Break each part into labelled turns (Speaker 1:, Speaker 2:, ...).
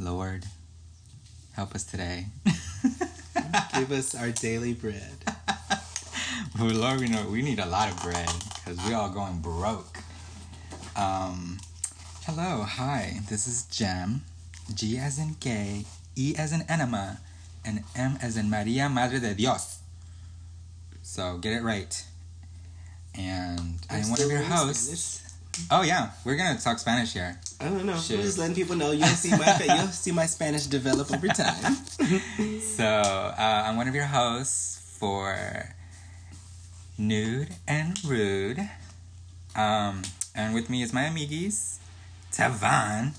Speaker 1: Lord, help us today.
Speaker 2: Give us our daily bread.
Speaker 1: well, Lord, we know we need a lot of bread because we're all going broke. Um, hello, hi. This is Jem. G as in gay, E as in enema, and M as in Maria Madre de Dios. So get it right. And I'm, one of your hosts. Oh yeah, we're gonna talk Spanish here.
Speaker 2: I don't know. I'm just letting people know you'll see my you'll see my Spanish develop over time.
Speaker 1: so uh, I'm one of your hosts for Nude and Rude. Um, and with me is my amiguis, Tavan.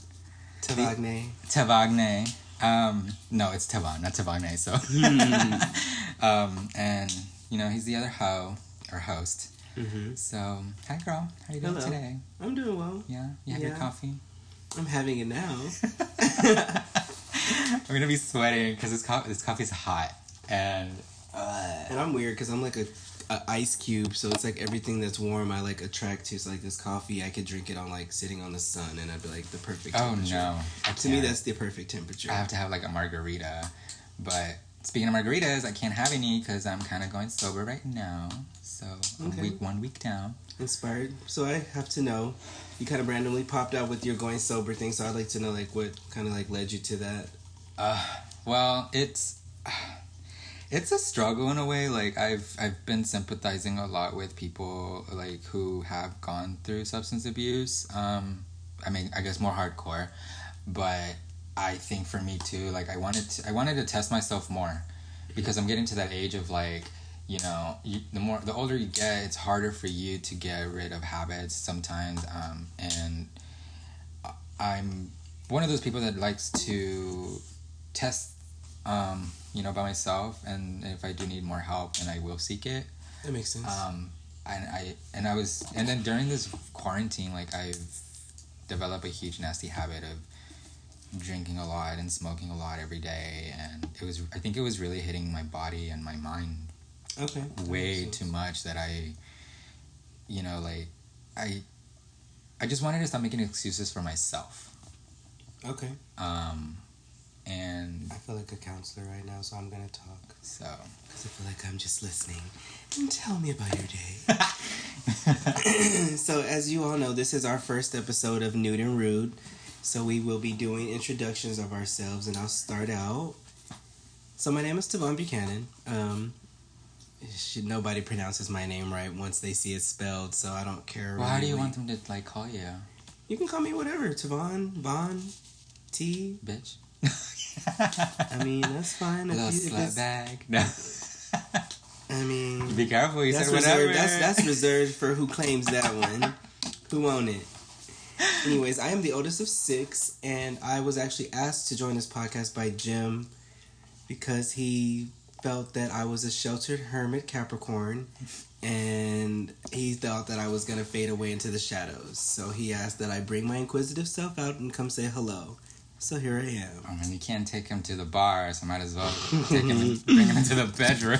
Speaker 2: Tavagne.
Speaker 1: Tavagne. Um, no, it's Tavan, not Tavagne. So, hmm. um, and you know he's the other ho or host. Mm-hmm. So, hi, girl. How are you doing Hello. today?
Speaker 2: I'm doing well.
Speaker 1: Yeah, you have yeah. your coffee.
Speaker 2: I'm having it now.
Speaker 1: I'm gonna be sweating because this co- this coffee's hot and.
Speaker 2: Uh, and I'm weird because I'm like a, a, ice cube, so it's like everything that's warm I like attract to. So like this coffee, I could drink it on like sitting on the sun, and I'd be like the perfect.
Speaker 1: Oh no!
Speaker 2: To me, that's the perfect temperature.
Speaker 1: I have to have like a margarita, but speaking of margaritas, I can't have any because I'm kind of going sober right now. So okay. week one week down.
Speaker 2: Inspired. So I have to know. You kind of randomly popped out with your going sober thing, so I'd like to know like what kind of like led you to that.
Speaker 1: Uh, well, it's it's a struggle in a way. Like I've I've been sympathizing a lot with people like who have gone through substance abuse. Um, I mean, I guess more hardcore, but I think for me too, like I wanted to, I wanted to test myself more because I'm getting to that age of like you know you, the more the older you get it's harder for you to get rid of habits sometimes um, and i'm one of those people that likes to test um, you know by myself and if i do need more help then i will seek it.
Speaker 2: That makes sense.
Speaker 1: Um, and i and i was and then during this quarantine like i've developed a huge nasty habit of drinking a lot and smoking a lot every day and it was i think it was really hitting my body and my mind
Speaker 2: okay
Speaker 1: way too much that I you know like I I just wanted to stop making excuses for myself.
Speaker 2: Okay.
Speaker 1: Um and
Speaker 2: I feel like a counselor right now, so I'm gonna talk.
Speaker 1: So,
Speaker 2: because I feel like I'm just listening. And tell me about your day. so, as you all know, this is our first episode of Nude and Rude. So we will be doing introductions of ourselves, and I'll start out. So my name is Tavon Buchanan. Um, should nobody pronounces my name right once they see it spelled, so I don't care.
Speaker 1: Well, really. how do you want them to like call you?
Speaker 2: You can call me whatever, Tavon, Vaughn, T,
Speaker 1: bitch.
Speaker 2: I mean, that's fine.
Speaker 1: A little slut bag. No.
Speaker 2: I mean,
Speaker 1: be careful. You
Speaker 2: that's
Speaker 1: said
Speaker 2: reserved,
Speaker 1: whatever.
Speaker 2: That's that's reserved for who claims that one. who own it? Anyways, I am the oldest of six, and I was actually asked to join this podcast by Jim because he felt that I was a sheltered hermit Capricorn, and he thought that I was gonna fade away into the shadows. So he asked that I bring my inquisitive self out and come say hello. So here I am.
Speaker 1: I mean, you can't take him to the bar, so might as well take him and bring him into the bedroom.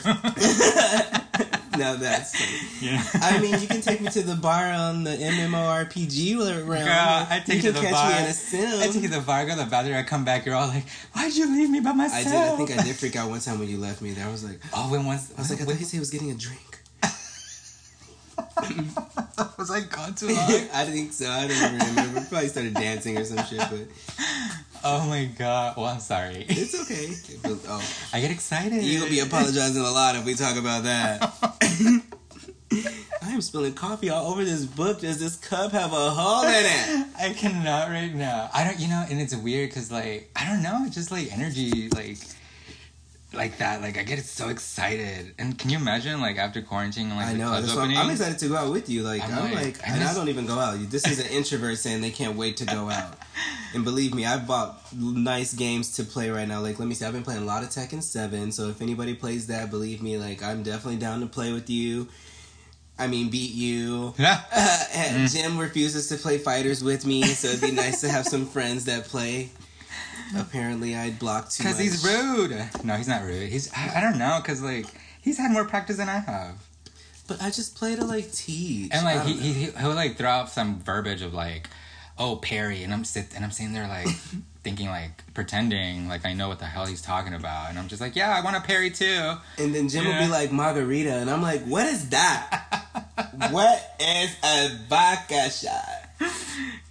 Speaker 2: now that's. Yeah. I mean, you can take me to the bar on the MMORPG realm.
Speaker 1: Girl, I take you, you to the catch bar. Me in a sim. I take you to the bar, go to the bathroom, I come back, you're all like, why'd you leave me by myself?
Speaker 2: I did. I think I did freak out one time when you left me there. I was like,
Speaker 1: oh, when once.
Speaker 2: I was like, I thought he said he was getting a drink.
Speaker 1: was I gone too long?
Speaker 2: I think so. I don't even remember. Probably started dancing or some shit, but.
Speaker 1: Oh my god. Well, I'm sorry.
Speaker 2: It's okay. oh.
Speaker 1: I get excited.
Speaker 2: You'll be apologizing a lot if we talk about that. I am spilling coffee all over this book. Does this cup have a hole in it?
Speaker 1: I cannot right now. I don't, you know, and it's weird because, like, I don't know, it's just like energy, like, like that. Like I get so excited. And can you imagine like after quarantine like I know that's
Speaker 2: I'm, I'm, excited to go out with you. Like I'm, I'm like, like I and I don't even go out. This is an introvert saying they can't wait to go out. And believe me, I've bought nice games to play right now. Like let me see, I've been playing a lot of Tekken Seven. So if anybody plays that, believe me, like I'm definitely down to play with you. I mean, beat you. Yeah. Uh. Jim refuses to play fighters with me, so it'd be nice to have some friends that play. Apparently, I'd blocked too
Speaker 1: Because he's rude. No, he's not rude. He's I, I don't know because like he's had more practice than I have.
Speaker 2: But I just play to like teach.
Speaker 1: And like he, he he'll like throw out some verbiage of like oh parry, and I'm sit and I'm sitting there like thinking like pretending like I know what the hell he's talking about, and I'm just like, yeah, I want a parry too.
Speaker 2: And then Jim yeah. will be like margarita, and I'm like, what is that? what is a vodka shot?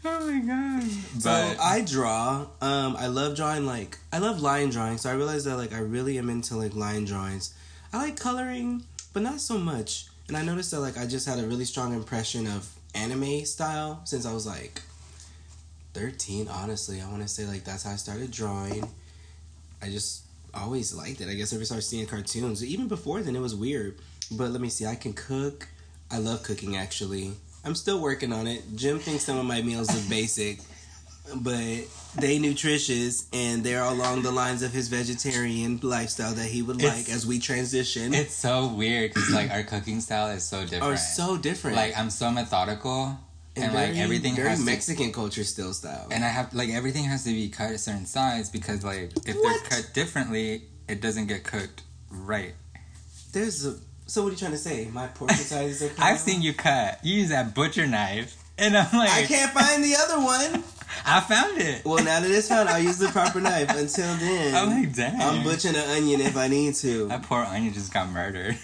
Speaker 1: Oh my god!
Speaker 2: So I draw. Um, I love drawing. Like I love line drawing. So I realized that like I really am into like line drawings. I like coloring, but not so much. And I noticed that like I just had a really strong impression of anime style since I was like 13 honestly i want to say like that's how i started drawing i just always liked it i guess ever started seeing cartoons even before then it was weird but let me see i can cook i love cooking actually i'm still working on it jim thinks some of my meals are basic but they nutritious and they're along the lines of his vegetarian lifestyle that he would it's, like as we transition.
Speaker 1: It's so weird because like our cooking style is so different. Are
Speaker 2: so different.
Speaker 1: Like I'm so methodical and, and very, like everything
Speaker 2: very has Mexican to, culture still style.
Speaker 1: And I have like everything has to be cut a certain size because like if what? they're cut differently, it doesn't get cooked right.
Speaker 2: There's a so what are you trying to say? My portion sizes are.
Speaker 1: I've seen you cut. You use that butcher knife, and I'm like, I
Speaker 2: can't find the other one.
Speaker 1: I found it.
Speaker 2: Well, now that it's found, I'll use the proper knife. Until then,
Speaker 1: I'm like, dang.
Speaker 2: I'm butchering an onion if I need to.
Speaker 1: That poor onion just got murdered.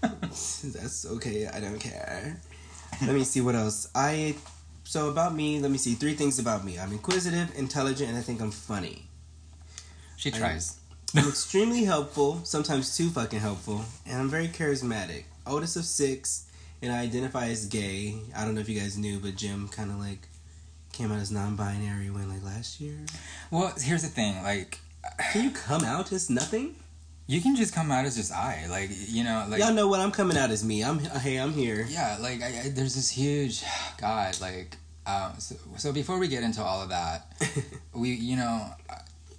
Speaker 2: That's okay. I don't care let me see what else. I so about me. Let me see three things about me. I'm inquisitive, intelligent, and I think I'm funny.
Speaker 1: She tries.
Speaker 2: I'm, extremely helpful, sometimes too fucking helpful, and I'm very charismatic. Oldest of six, and I identify as gay. I don't know if you guys knew, but Jim kind of like came out as non-binary when like last year.
Speaker 1: Well, here's the thing, like.
Speaker 2: Can you come out as nothing?
Speaker 1: You can just come out as just I, like you know, like
Speaker 2: y'all know what I'm coming out as me. I'm hey, I'm here.
Speaker 1: Yeah, like I, I, there's this huge, God, like um, so, so before we get into all of that, we you know,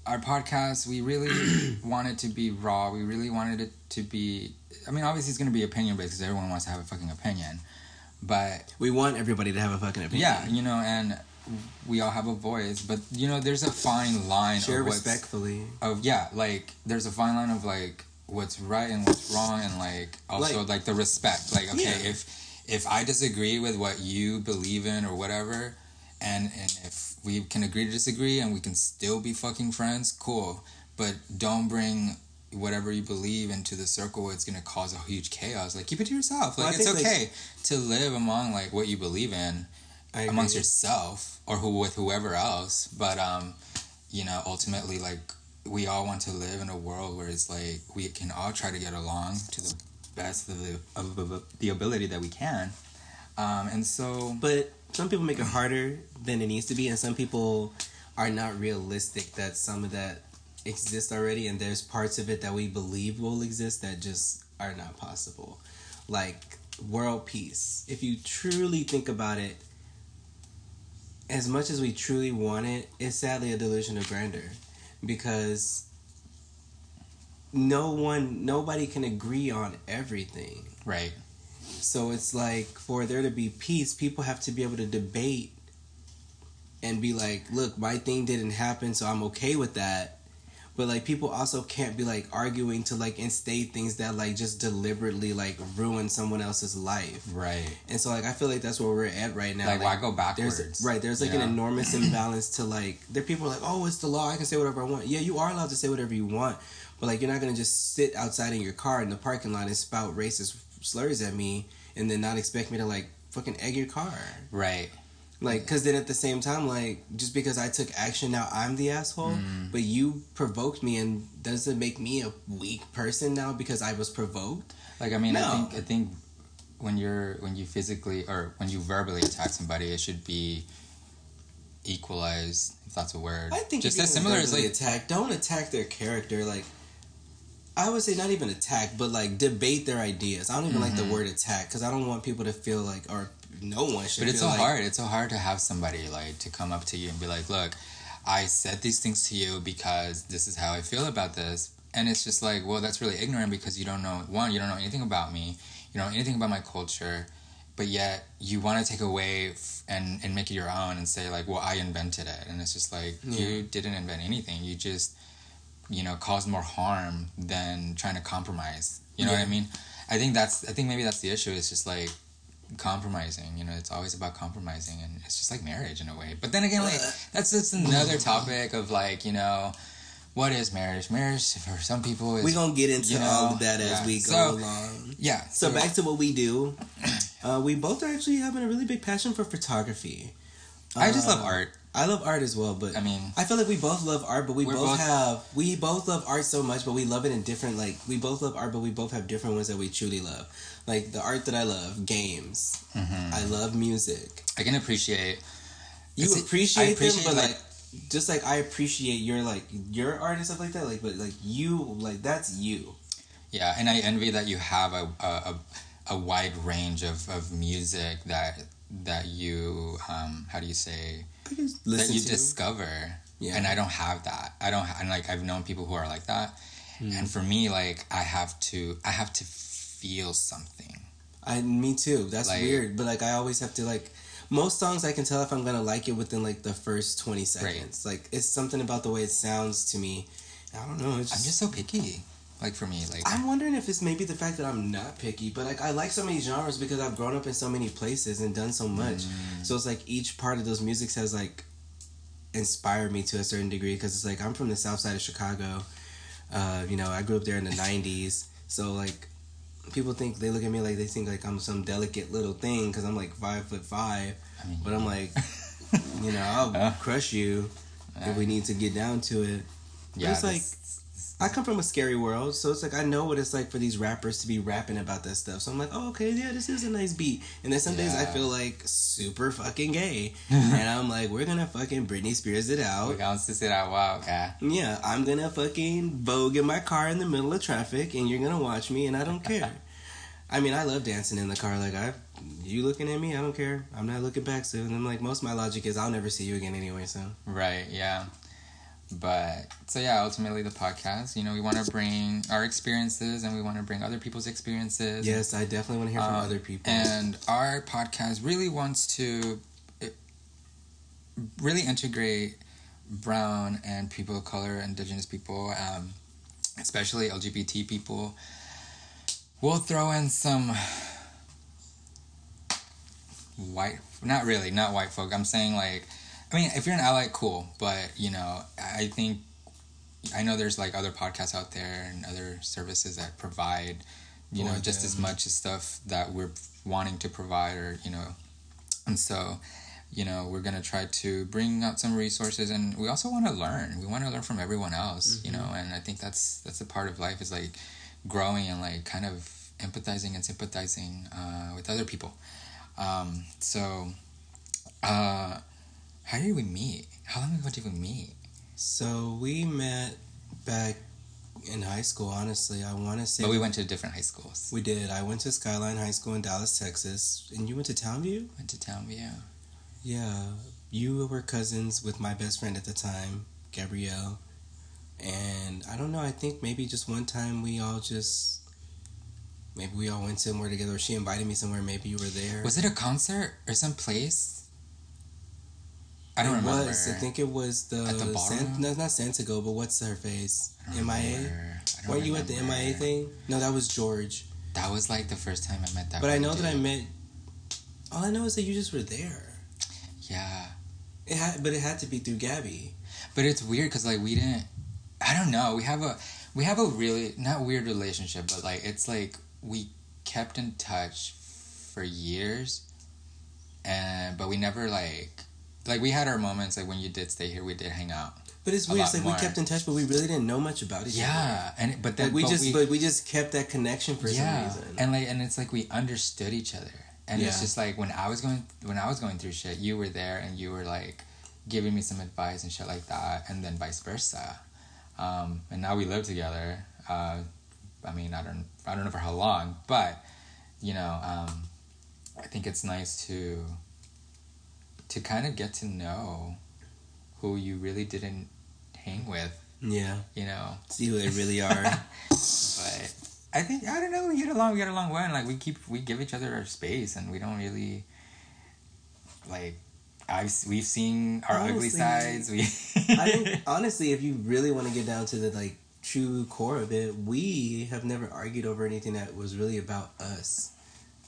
Speaker 1: our podcast we really wanted to be raw. We really wanted it to be. I mean, obviously it's going to be opinion based because everyone wants to have a fucking opinion, but
Speaker 2: we want everybody to have a fucking opinion.
Speaker 1: Yeah, you know, and we all have a voice, but you know, there's a fine line.
Speaker 2: Share of respectfully.
Speaker 1: Of yeah, like there's a fine line of like what's right and what's wrong, and like also like, like the respect. Like okay, yeah. if if I disagree with what you believe in or whatever, and and if we can agree to disagree and we can still be fucking friends, cool. But don't bring whatever you believe into the circle it's gonna cause a huge chaos like keep it to yourself like well, it's okay like, to live among like what you believe in amongst yourself or who with whoever else. But um, you know, ultimately, like we all want to live in a world where it's like we can all try to get along to the best of the of the ability that we can. Um, and so,
Speaker 2: but some people make it harder than it needs to be, and some people are not realistic that some of that exists already, and there's parts of it that we believe will exist that just are not possible. Like world peace. If you truly think about it, as much as we truly want it, it's sadly a delusion of grandeur because no one, nobody can agree on everything.
Speaker 1: Right.
Speaker 2: So it's like for there to be peace, people have to be able to debate and be like, look, my thing didn't happen, so I'm okay with that. But like people also can't be like arguing to like instate things that like just deliberately like ruin someone else's life.
Speaker 1: Right.
Speaker 2: And so like i feel like that's where we're at right now.
Speaker 1: Like, like why go backwards?
Speaker 2: there's, right there's like yeah. an enormous imbalance to like there people are like oh it's the law i can say whatever i want. Yeah you are allowed to say whatever you want but like you're not gonna just sit outside in your car in the parking lot and spout racist slurs at me and then not expect me to like fucking egg your car
Speaker 1: right
Speaker 2: like, cause then at the same time, like, just because I took action, now I'm the asshole. Mm. But you provoked me, and does it make me a weak person now because I was provoked?
Speaker 1: Like, I mean, no. I think I think when you're when you physically or when you verbally attack somebody, it should be equalized, if that's a word.
Speaker 2: I think just as similar as like attack. Don't attack their character. Like, I would say not even attack, but like debate their ideas. I don't even mm-hmm. like the mm-hmm. word attack because I don't want people to feel like or no one should.
Speaker 1: But it's so
Speaker 2: like...
Speaker 1: hard. It's so hard to have somebody like to come up to you and be like, "Look, I said these things to you because this is how I feel about this." And it's just like, well, that's really ignorant because you don't know one, you don't know anything about me, you don't know anything about my culture, but yet you want to take away f- and and make it your own and say like, well, I invented it, and it's just like yeah. you didn't invent anything. You just you know cause more harm than trying to compromise. You know yeah. what I mean? I think that's I think maybe that's the issue. It's just like compromising. You know, it's always about compromising, and it's just like marriage in a way. But then again, like that's just another topic of like you know. What is marriage? Marriage for some people is.
Speaker 2: We're gonna get into you know, all of that as yeah. we go so, along.
Speaker 1: Yeah.
Speaker 2: So, so back to what we do. Uh, we both are actually having a really big passion for photography.
Speaker 1: I just love uh, art.
Speaker 2: I love art as well, but
Speaker 1: I mean,
Speaker 2: I feel like we both love art, but we both, both, have we both love art so much, but we love it in different like we both love art, but we both have different ones that we truly love. Like the art that I love, games. Mm-hmm. I love music.
Speaker 1: I can appreciate.
Speaker 2: You appreciate, appreciate them, but like, like just like I appreciate your like your art and stuff like that. Like, but like you, like that's you.
Speaker 1: Yeah, and I envy that you have a a, a wide range of, of music that that you um how do you say that you to. discover. Yeah. And I don't have that. I don't and like I've known people who are like that. Mm. And for me like I have to I have to feel something.
Speaker 2: I me too. That's like, weird, but like I always have to like most songs I can tell if I'm gonna like it within like the first twenty seconds. Right. Like it's something about the way it sounds to me. I don't know.
Speaker 1: Just, I'm just so picky. Like for me, like
Speaker 2: I'm wondering if it's maybe the fact that I'm not picky, but like I like so many genres because I've grown up in so many places and done so much. Mm. So it's like each part of those musics has like inspired me to a certain degree because it's like I'm from the south side of Chicago. Uh, you know, I grew up there in the '90s, so like people think they look at me like they think like I'm some delicate little thing because I'm like five foot five, I mean, but I'm like, you know, I'll uh, crush you if we need to get down to it. But yeah, it's like I come from a scary world, so it's like I know what it's like for these rappers to be rapping about that stuff. So I'm like, oh, okay, yeah, this is a nice beat. And then some yeah. days I feel like super fucking gay, and I'm like, we're gonna fucking Britney Spears it out.
Speaker 1: We're gonna it out, wow, okay.
Speaker 2: Yeah, I'm gonna fucking vogue in my car in the middle of traffic, and you're gonna watch me, and I don't care. I mean, I love dancing in the car. Like I, you looking at me, I don't care. I'm not looking back. So, and I'm like, most of my logic is, I'll never see you again anyway. So,
Speaker 1: right, yeah. But so yeah, ultimately the podcast, you know, we want to bring our experiences and we want to bring other people's experiences.
Speaker 2: Yes, I definitely want to hear from um, other people.
Speaker 1: And our podcast really wants to really integrate brown and people of color, indigenous people, um, especially LGBT people. We'll throw in some white, not really, not white folk. I'm saying like I mean, if you're an ally, cool. But you know, I think I know there's like other podcasts out there and other services that provide, you know, just as much stuff that we're wanting to provide, or you know, and so, you know, we're gonna try to bring out some resources, and we also want to learn. We want to learn from everyone else, mm-hmm. you know, and I think that's that's a part of life is like growing and like kind of empathizing and sympathizing uh, with other people. Um, so. Uh, how did we meet? How long ago did we meet?
Speaker 2: So we met back in high school. Honestly, I want to say.
Speaker 1: But we went to different high schools.
Speaker 2: We did. I went to Skyline High School in Dallas, Texas, and you went to Townview.
Speaker 1: Went to Townview.
Speaker 2: Yeah, you were cousins with my best friend at the time, Gabrielle, and I don't know. I think maybe just one time we all just. Maybe we all went somewhere together. Or she invited me somewhere. Maybe you were there.
Speaker 1: Was it a concert or some place? I don't
Speaker 2: it
Speaker 1: remember.
Speaker 2: Was. I think it was the,
Speaker 1: at the
Speaker 2: San, no, not Santiago, but what's her face? MIA. Were you at the MIA thing? No, that was George.
Speaker 1: That was like the first time I met that.
Speaker 2: But I know dude. that I met. All I know is that you just were there.
Speaker 1: Yeah.
Speaker 2: It had, but it had to be through Gabby.
Speaker 1: But it's weird because like we didn't. I don't know. We have a we have a really not weird relationship, but like it's like we kept in touch for years, and but we never like like we had our moments. Like when you did stay here, we did hang out.
Speaker 2: But it's weird. It's like more. we kept in touch, but we really didn't know much about each
Speaker 1: yeah, other. Yeah, and but then
Speaker 2: like we
Speaker 1: but
Speaker 2: just
Speaker 1: we,
Speaker 2: but we just kept that connection for yeah, some reason.
Speaker 1: And like and it's like we understood each other. And yeah. it's just like when I was going when I was going through shit, you were there and you were like giving me some advice and shit like that, and then vice versa. Um, and now we live together. Uh, I mean, I don't I don't know for how long, but you know, um, I think it's nice to to kind of get to know who you really didn't hang with.
Speaker 2: Yeah.
Speaker 1: You know.
Speaker 2: See who they really are.
Speaker 1: but I think I don't know, we get along we get along well and like we keep we give each other our space and we don't really like I've we've seen our honestly, ugly sides. We
Speaker 2: I think honestly if you really want to get down to the like true core of it, we have never argued over anything that was really about us.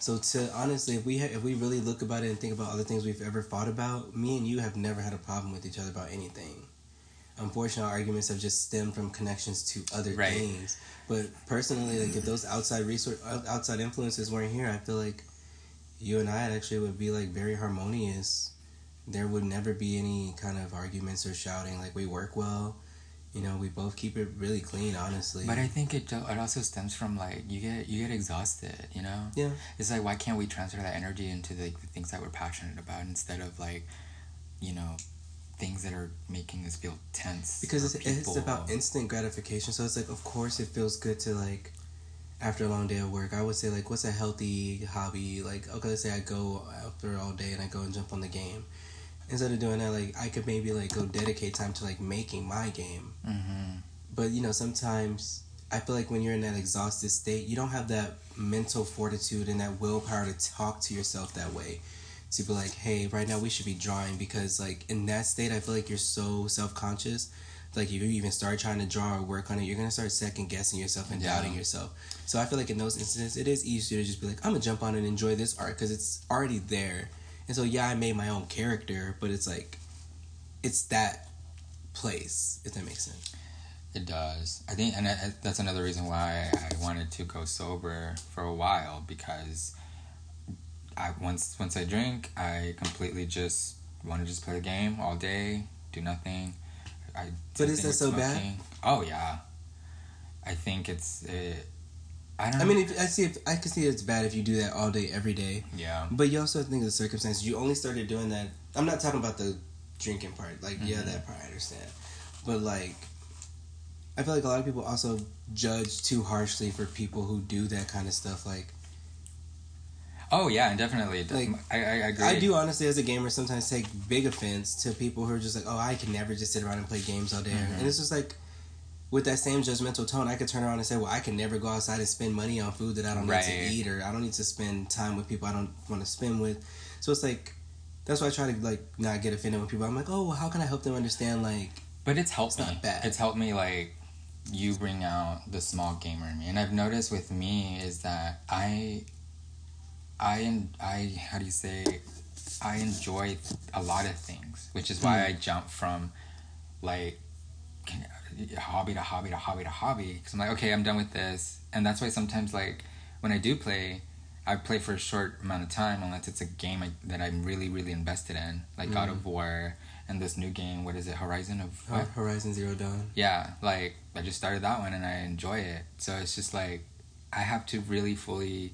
Speaker 2: So to honestly, if we ha- if we really look about it and think about other things we've ever fought about, me and you have never had a problem with each other about anything. Unfortunately, our arguments have just stemmed from connections to other right. things. But personally, like if those outside resource, outside influences weren't here, I feel like you and I actually would be like very harmonious. There would never be any kind of arguments or shouting. Like we work well you know we both keep it really clean honestly.
Speaker 1: But i think it, it also stems from like you get you get exhausted you know?
Speaker 2: Yeah.
Speaker 1: It's like why can't we transfer that energy into the, the things that we're passionate about instead of like you know things that are making us feel tense
Speaker 2: because it's, it's about instant gratification so it's like of course it feels good to like after a long day of work i would say like what's a healthy hobby? Like okay let's say i go after all day and i go and jump on the game instead of doing that, like I could maybe like go dedicate time to like making my game.
Speaker 1: Mm-hmm.
Speaker 2: But you know, sometimes I feel like when you're in that exhausted state, you don't have that mental fortitude and that willpower to talk to yourself that way. To be like, hey, right now we should be drawing because like in that state, I feel like you're so self conscious. Like if you even start trying to draw or work on it, you're gonna start second guessing yourself and yeah. doubting yourself. So I feel like in those instances, it is easier to just be like, I'm gonna jump on and enjoy this art because it's already there and so yeah, I made my own character, but it's like it's that place. If that makes sense.
Speaker 1: It does. I think, and that's another reason why I wanted to go sober for a while because I once once I drink, I completely just want to just play the game all day, do nothing. I
Speaker 2: but is that so smoking. bad?
Speaker 1: Oh yeah, I think it's it,
Speaker 2: I don't. I mean, if, I see. If, I can see it's bad if you do that all day, every day.
Speaker 1: Yeah.
Speaker 2: But you also think of the circumstances. You only started doing that. I'm not talking about the drinking part. Like, mm-hmm. yeah, that part I understand. But like, I feel like a lot of people also judge too harshly for people who do that kind of stuff. Like.
Speaker 1: Oh yeah, and definitely. Like, I, I agree.
Speaker 2: I do honestly, as a gamer, sometimes take big offense to people who are just like, "Oh, I can never just sit around and play games all day," mm-hmm. and it's just like with that same judgmental tone, I could turn around and say, "Well, I can never go outside and spend money on food that I don't right. need to eat, or I don't need to spend time with people I don't want to spend with." So it's like that's why I try to like not get offended with people. I'm like, "Oh, well, how can I help them understand?" Like,
Speaker 1: but it's helped it's me. Not bad. It's helped me like you bring out the small gamer in me, and I've noticed with me is that I, I, I, how do you say, I enjoy a lot of things, which is why mm. I jump from, like, hobby to hobby to hobby to hobby because I'm like, okay, I'm done with this, and that's why sometimes like when I do play, I play for a short amount of time unless it's a game I, that I'm really really invested in, like mm. God of mm. War and this new game. What is it? Horizon of
Speaker 2: what? Horizon Zero Dawn.
Speaker 1: Yeah, like I just started that one and I enjoy it. So it's just like I have to really fully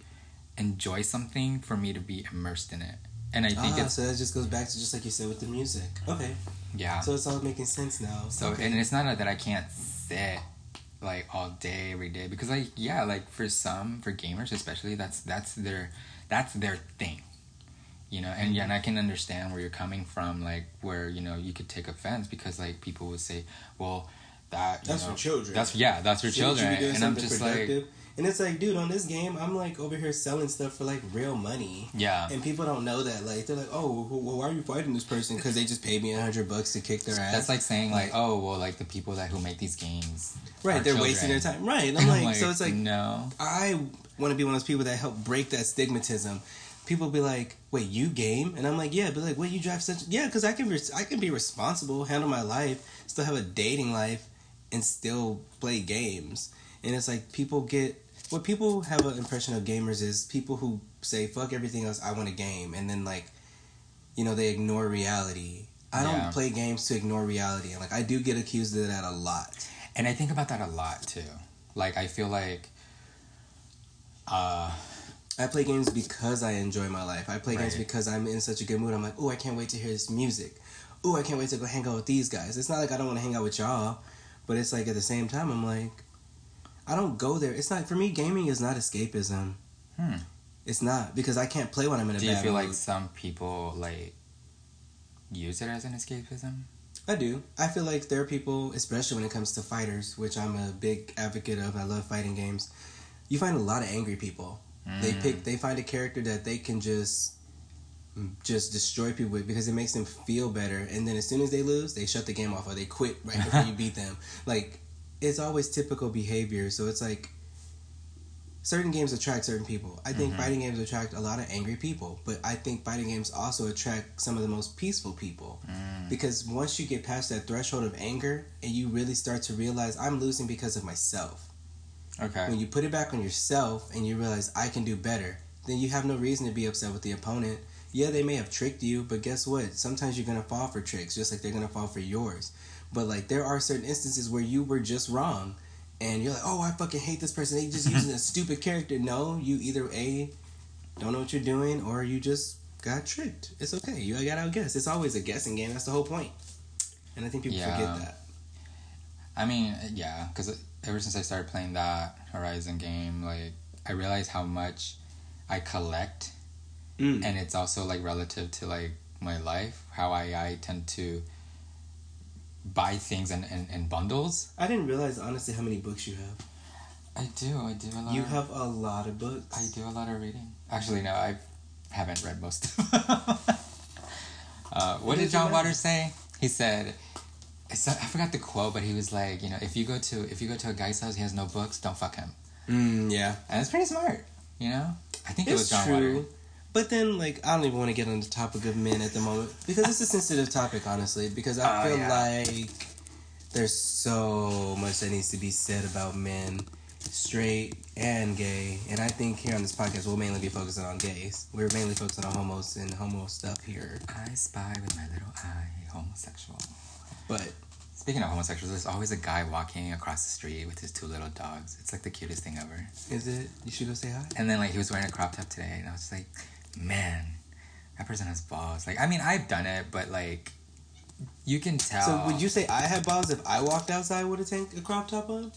Speaker 1: enjoy something for me to be immersed in it. And I think
Speaker 2: ah, it's so that just goes back to just like you said with the music. Okay.
Speaker 1: Yeah.
Speaker 2: So it's all making sense now.
Speaker 1: So okay. and it's not that I can't sit like all day every day because like yeah like for some for gamers especially that's that's their that's their thing you know and yeah and i can understand where you're coming from like where you know you could take offense because like people would say well that
Speaker 2: that's
Speaker 1: know,
Speaker 2: for children
Speaker 1: that's yeah that's for children and i'm just productive? like
Speaker 2: and it's like, dude, on this game, I'm like over here selling stuff for like real money.
Speaker 1: Yeah.
Speaker 2: And people don't know that. Like, they're like, oh, well, why are you fighting this person? Because they just paid me a hundred bucks to kick their ass.
Speaker 1: That's like saying like, like, oh, well, like the people that who make these games.
Speaker 2: Right. They're children. wasting their time. Right. And I'm like, like, so it's like,
Speaker 1: no.
Speaker 2: I want to be one of those people that help break that stigmatism. People be like, wait, you game? And I'm like, yeah. But like, what you drive such? Yeah, because I can, re- I can be responsible, handle my life, still have a dating life, and still play games. And it's like people get what people have an impression of gamers is people who say fuck everything else i want a game and then like you know they ignore reality i yeah. don't play games to ignore reality and like i do get accused of that a lot
Speaker 1: and i think about that a lot too like i feel like uh
Speaker 2: I play games because I enjoy my life. I play right. games because I'm in such a good mood. I'm like, oh, I can't wait to hear this music. Oh, I can't wait to go hang out with these guys. It's not like I don't want to hang out with y'all, but it's like at the same time, I'm like, I don't go there. It's not for me. Gaming is not escapism.
Speaker 1: Hmm.
Speaker 2: It's not because I can't play when I'm in a.
Speaker 1: Do you feel mood. like some people like use it as an escapism?
Speaker 2: I do. I feel like there are people, especially when it comes to fighters, which I'm a big advocate of. I love fighting games. You find a lot of angry people. Mm. They pick. They find a character that they can just just destroy people with because it makes them feel better. And then as soon as they lose, they shut the game off or they quit right before you beat them. Like it's always typical behavior. So it's like certain games attract certain people. I think mm-hmm. fighting games attract a lot of angry people, but I think fighting games also attract some of the most peaceful people. Mm. Because once you get past that threshold of anger and you really start to realize I'm losing because of myself. Okay. When you put it back on yourself and you realize I can do better, then you have no reason to be upset with the opponent. Yeah, they may have tricked you, but guess what? Sometimes you're going to fall for tricks just like they're going to fall for yours. But like there are certain instances where you were just wrong and you're like, oh, I fucking hate this person. They just using a stupid character. No, you either a don't know what you're doing or you just got tricked. It's okay. You got to outguess. It's always a guessing game. That's the whole point. And I think people yeah. forget that.
Speaker 1: I mean, yeah, because ever since I started playing that Horizon game, like I realized how much I collect, mm. and it's also like relative to like my life, how I I tend to buy things in, in, in bundles.
Speaker 2: I didn't realize honestly how many books you have.
Speaker 1: I do. I do a lot.
Speaker 2: You of, have a lot of books.
Speaker 1: I do a lot of reading. Actually, no, I haven't read most of them. uh, what did John Waters say? He said, I forgot the quote, but he was like, you know, if you go to if you go to a guy's house, he has no books, don't fuck him.
Speaker 2: Mm, yeah,
Speaker 1: and it's pretty smart. You know, I think it's it was John true. Waters.
Speaker 2: But then, like, I don't even want to get on the topic of men at the moment because it's a sensitive topic, honestly. Because I uh, feel yeah. like there's so much that needs to be said about men, straight and gay. And I think here on this podcast, we'll mainly be focusing on gays. We're mainly focusing on homos and homo stuff here.
Speaker 1: I spy with my little eye, homosexual.
Speaker 2: But
Speaker 1: Speaking of homosexuals, there's always a guy walking across the street with his two little dogs. It's like the cutest thing ever.
Speaker 2: Is it? You should go say hi.
Speaker 1: And then like he was wearing a crop top today, and I was like, man, that person has balls. Like, I mean, I've done it, but like, you can tell.
Speaker 2: So, would you say I had balls if I walked outside with a tank, a crop top on?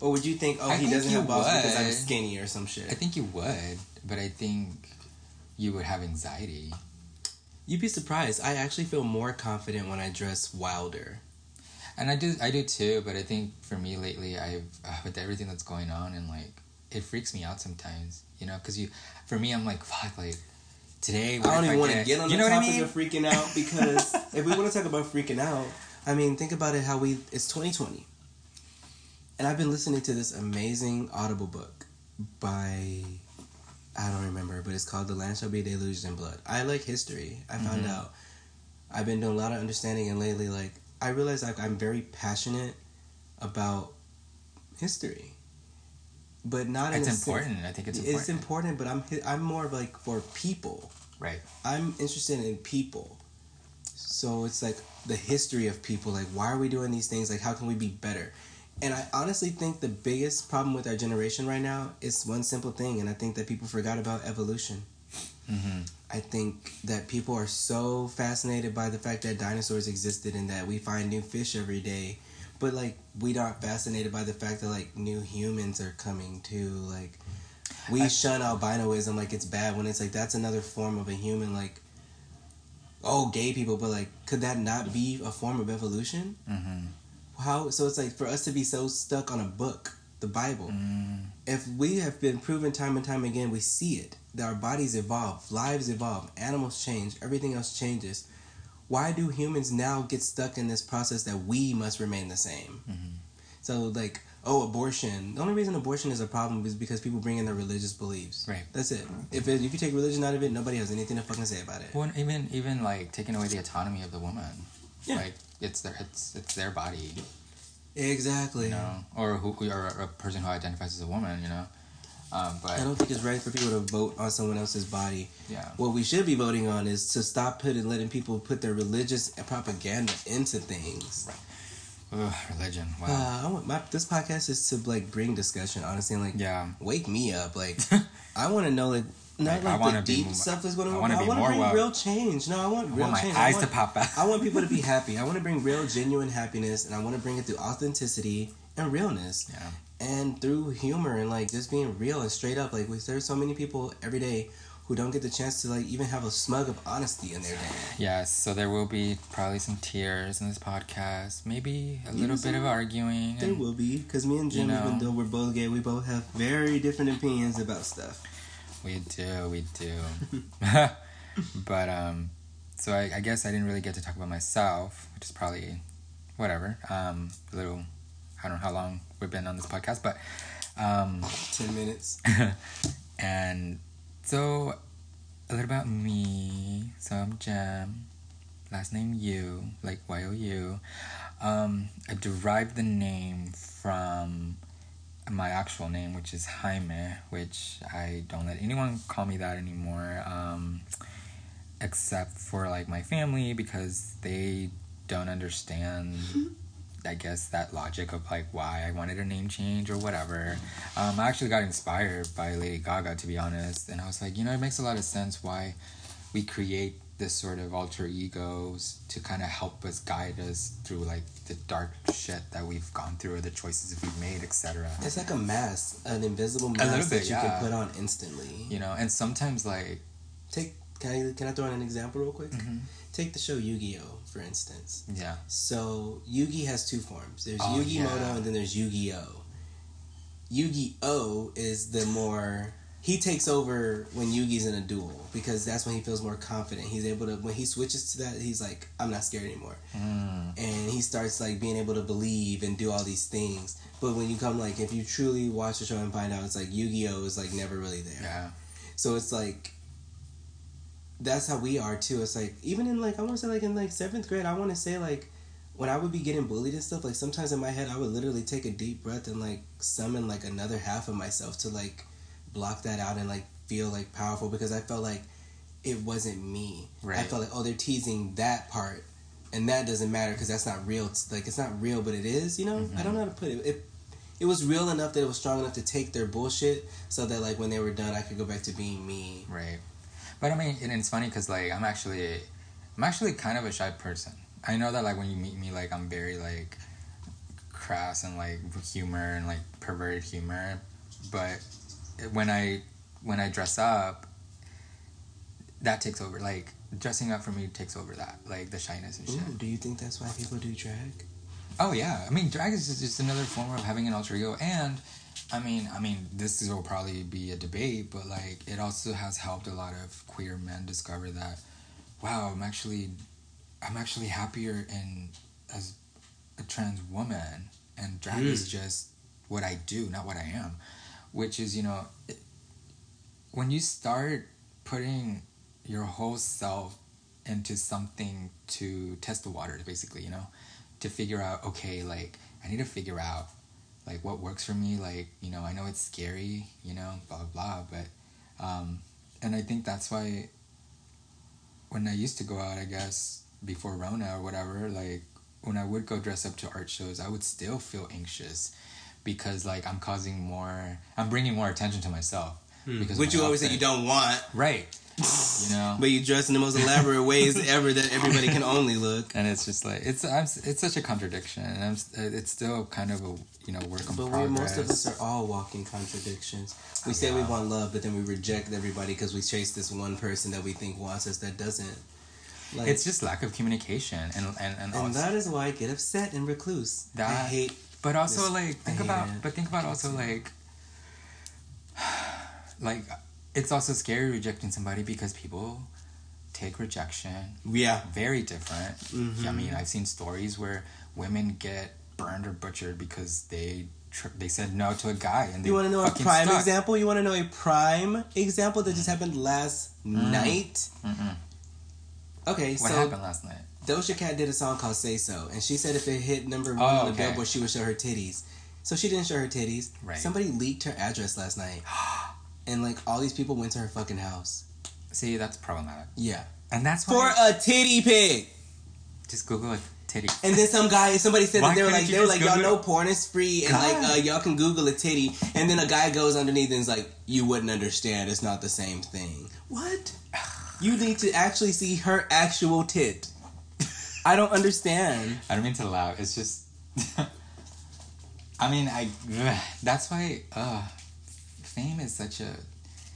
Speaker 2: Or would you think, oh, I he think doesn't have balls would. because I'm skinny or some shit?
Speaker 1: I think you would, but I think you would have anxiety.
Speaker 2: You'd be surprised. I actually feel more confident when I dress wilder.
Speaker 1: And I do, I do too. But I think for me lately, I've uh, with everything that's going on and like it freaks me out sometimes. You know, because you, for me, I'm like, fuck, like today.
Speaker 2: I don't even want to get on you the topic I mean? of freaking out because if we want to talk about freaking out, I mean, think about it. How we it's 2020, and I've been listening to this amazing Audible book by I don't remember, but it's called The Land Shall Be Deluged in Blood. I like history. I found mm-hmm. out. I've been doing a lot of understanding, and lately, like I realize, like I'm very passionate about history but not
Speaker 1: it's important. Sense, I think it's important.
Speaker 2: It's important, but I'm I'm more of like for people.
Speaker 1: Right.
Speaker 2: I'm interested in people. So it's like the history of people. Like, why are we doing these things? Like, how can we be better? And I honestly think the biggest problem with our generation right now is one simple thing, and I think that people forgot about evolution. Mm-hmm. I think that people are so fascinated by the fact that dinosaurs existed and that we find new fish every day but like we aren't fascinated by the fact that like new humans are coming too like we I, shun albinoism like it's bad when it's like that's another form of a human like oh gay people but like could that not be a form of evolution mm-hmm. how so it's like for us to be so stuck on a book the bible mm. if we have been proven time and time again we see it that our bodies evolve lives evolve animals change everything else changes why do humans now get stuck in this process that we must remain the same? Mm-hmm. So like, oh, abortion. The only reason abortion is a problem is because people bring in their religious beliefs.
Speaker 1: Right.
Speaker 2: That's it. If it, if you take religion out of it, nobody has anything to fucking say about it.
Speaker 1: Well, even even like taking away the autonomy of the woman. Yeah. Like it's their it's it's their body.
Speaker 2: Exactly.
Speaker 1: You know, or who or a person who identifies as a woman. You know. Um, but
Speaker 2: I don't think it's right for people to vote on someone else's body.
Speaker 1: Yeah.
Speaker 2: What we should be voting on is to stop putting letting people put their religious propaganda into things.
Speaker 1: Right. Ugh, religion. Wow.
Speaker 2: Uh, I want my this podcast is to like bring discussion, honestly, and like
Speaker 1: yeah,
Speaker 2: wake me up. Like I want to know like not like, like the deep more, stuff that's going on. I, I want to bring well. real change. No, I want real
Speaker 1: I want
Speaker 2: change.
Speaker 1: My eyes to pop out.
Speaker 2: I want people to be happy. I want to bring real, genuine happiness, and I want to bring it through authenticity and realness.
Speaker 1: Yeah
Speaker 2: and through humor and like just being real and straight up. Like there's so many people every day who don't get the chance to like even have a smug of honesty in their day.
Speaker 1: Yes, so there will be probably some tears in this podcast, maybe a little bit of arguing.
Speaker 2: There and, will be because me and Jim, you know, even though we're both gay, we both have very different opinions about stuff.
Speaker 1: We do, we do. but um, so I, I guess I didn't really get to talk about myself, which is probably whatever. Um, a little, I don't know how long we've been on this podcast, but Um,
Speaker 2: Ten minutes.
Speaker 1: and so a little about me. So I'm Jem. Last name Yu, like Y O U. Um, I derived the name from my actual name, which is Jaime, which I don't let anyone call me that anymore, um, except for like my family because they don't understand. I guess that logic of like why I wanted a name change or whatever. Um, I actually got inspired by Lady Gaga to be honest, and I was like, you know, it makes a lot of sense why we create this sort of alter egos to kind of help us guide us through like the dark shit that we've gone through or the choices we've made etc
Speaker 2: it's like a mask an invisible mask that you yeah. can put on instantly
Speaker 1: you know and sometimes like
Speaker 2: take can i can i throw in an example real quick mm-hmm. take the show yu-gi-oh for instance
Speaker 1: yeah
Speaker 2: so yugi has two forms there's oh, yugi muto yeah. and then there's yu-gi-oh yu-gi-oh is the more he takes over when Yugi's in a duel because that's when he feels more confident. He's able to when he switches to that, he's like, I'm not scared anymore, mm. and he starts like being able to believe and do all these things. But when you come like, if you truly watch the show and find out, it's like Yu Gi Oh is like never really there.
Speaker 1: Yeah.
Speaker 2: So it's like that's how we are too. It's like even in like I want to say like in like seventh grade, I want to say like when I would be getting bullied and stuff, like sometimes in my head I would literally take a deep breath and like summon like another half of myself to like block that out and like feel like powerful because I felt like it wasn't me. Right. I felt like oh they're teasing that part, and that doesn't matter because that's not real. It's like it's not real, but it is. You know, mm-hmm. I don't know how to put it. It it was real enough that it was strong enough to take their bullshit, so that like when they were done, I could go back to being me.
Speaker 1: Right. But I mean, and it's funny because like I'm actually, I'm actually kind of a shy person. I know that like when you meet me, like I'm very like crass and like humor and like perverted humor, but when I when I dress up, that takes over. Like dressing up for me takes over that, like the shyness and shit. Ooh,
Speaker 2: do you think that's why people do drag?
Speaker 1: Oh yeah, I mean drag is just another form of having an alter ego, and I mean, I mean this will probably be a debate, but like it also has helped a lot of queer men discover that, wow, I'm actually, I'm actually happier in as a trans woman, and drag mm. is just what I do, not what I am which is you know when you start putting your whole self into something to test the waters basically you know to figure out okay like i need to figure out like what works for me like you know i know it's scary you know blah blah but um and i think that's why when i used to go out i guess before rona or whatever like when i would go dress up to art shows i would still feel anxious because like I'm causing more, I'm bringing more attention to myself.
Speaker 2: Hmm. Because which you always say you don't want,
Speaker 1: right? You know,
Speaker 2: but you dress in the most elaborate ways ever that everybody can only look.
Speaker 1: And it's just like it's I'm, it's such a contradiction, and I'm it's still kind of a you know work in but progress. But
Speaker 2: most of us are all walking contradictions. We oh, say yeah. we want love, but then we reject everybody because we chase this one person that we think wants us that doesn't.
Speaker 1: Like, it's just lack of communication, and and and,
Speaker 2: and also, that is why I get upset and recluse. That, I hate
Speaker 1: but also like think about but think about also like like it's also scary rejecting somebody because people take rejection
Speaker 2: yeah
Speaker 1: very different mm-hmm. i mean i've seen stories where women get burned or butchered because they they said no to a guy and
Speaker 2: you want to know a prime stuck. example you want to know a prime example that just happened last mm. night Mm-mm. okay
Speaker 1: what so happened last night
Speaker 2: Doja Cat did a song called "Say So," and she said if it hit number one oh, on the okay. Billboard, she would show her titties. So she didn't show her titties. Right. Somebody leaked her address last night, and like all these people went to her fucking house.
Speaker 1: See, that's problematic.
Speaker 2: Yeah,
Speaker 1: and that's
Speaker 2: for a titty pic.
Speaker 1: Just Google a titty.
Speaker 2: And then some guy, somebody said that they were like, they were like, y'all know porn is free, and God. like uh, y'all can Google a titty. And then a guy goes underneath and is like, you wouldn't understand. It's not the same thing. What? you need to actually see her actual tit. I don't understand.
Speaker 1: I don't mean to laugh. It's just. I mean, I. That's why. Uh, fame is such a.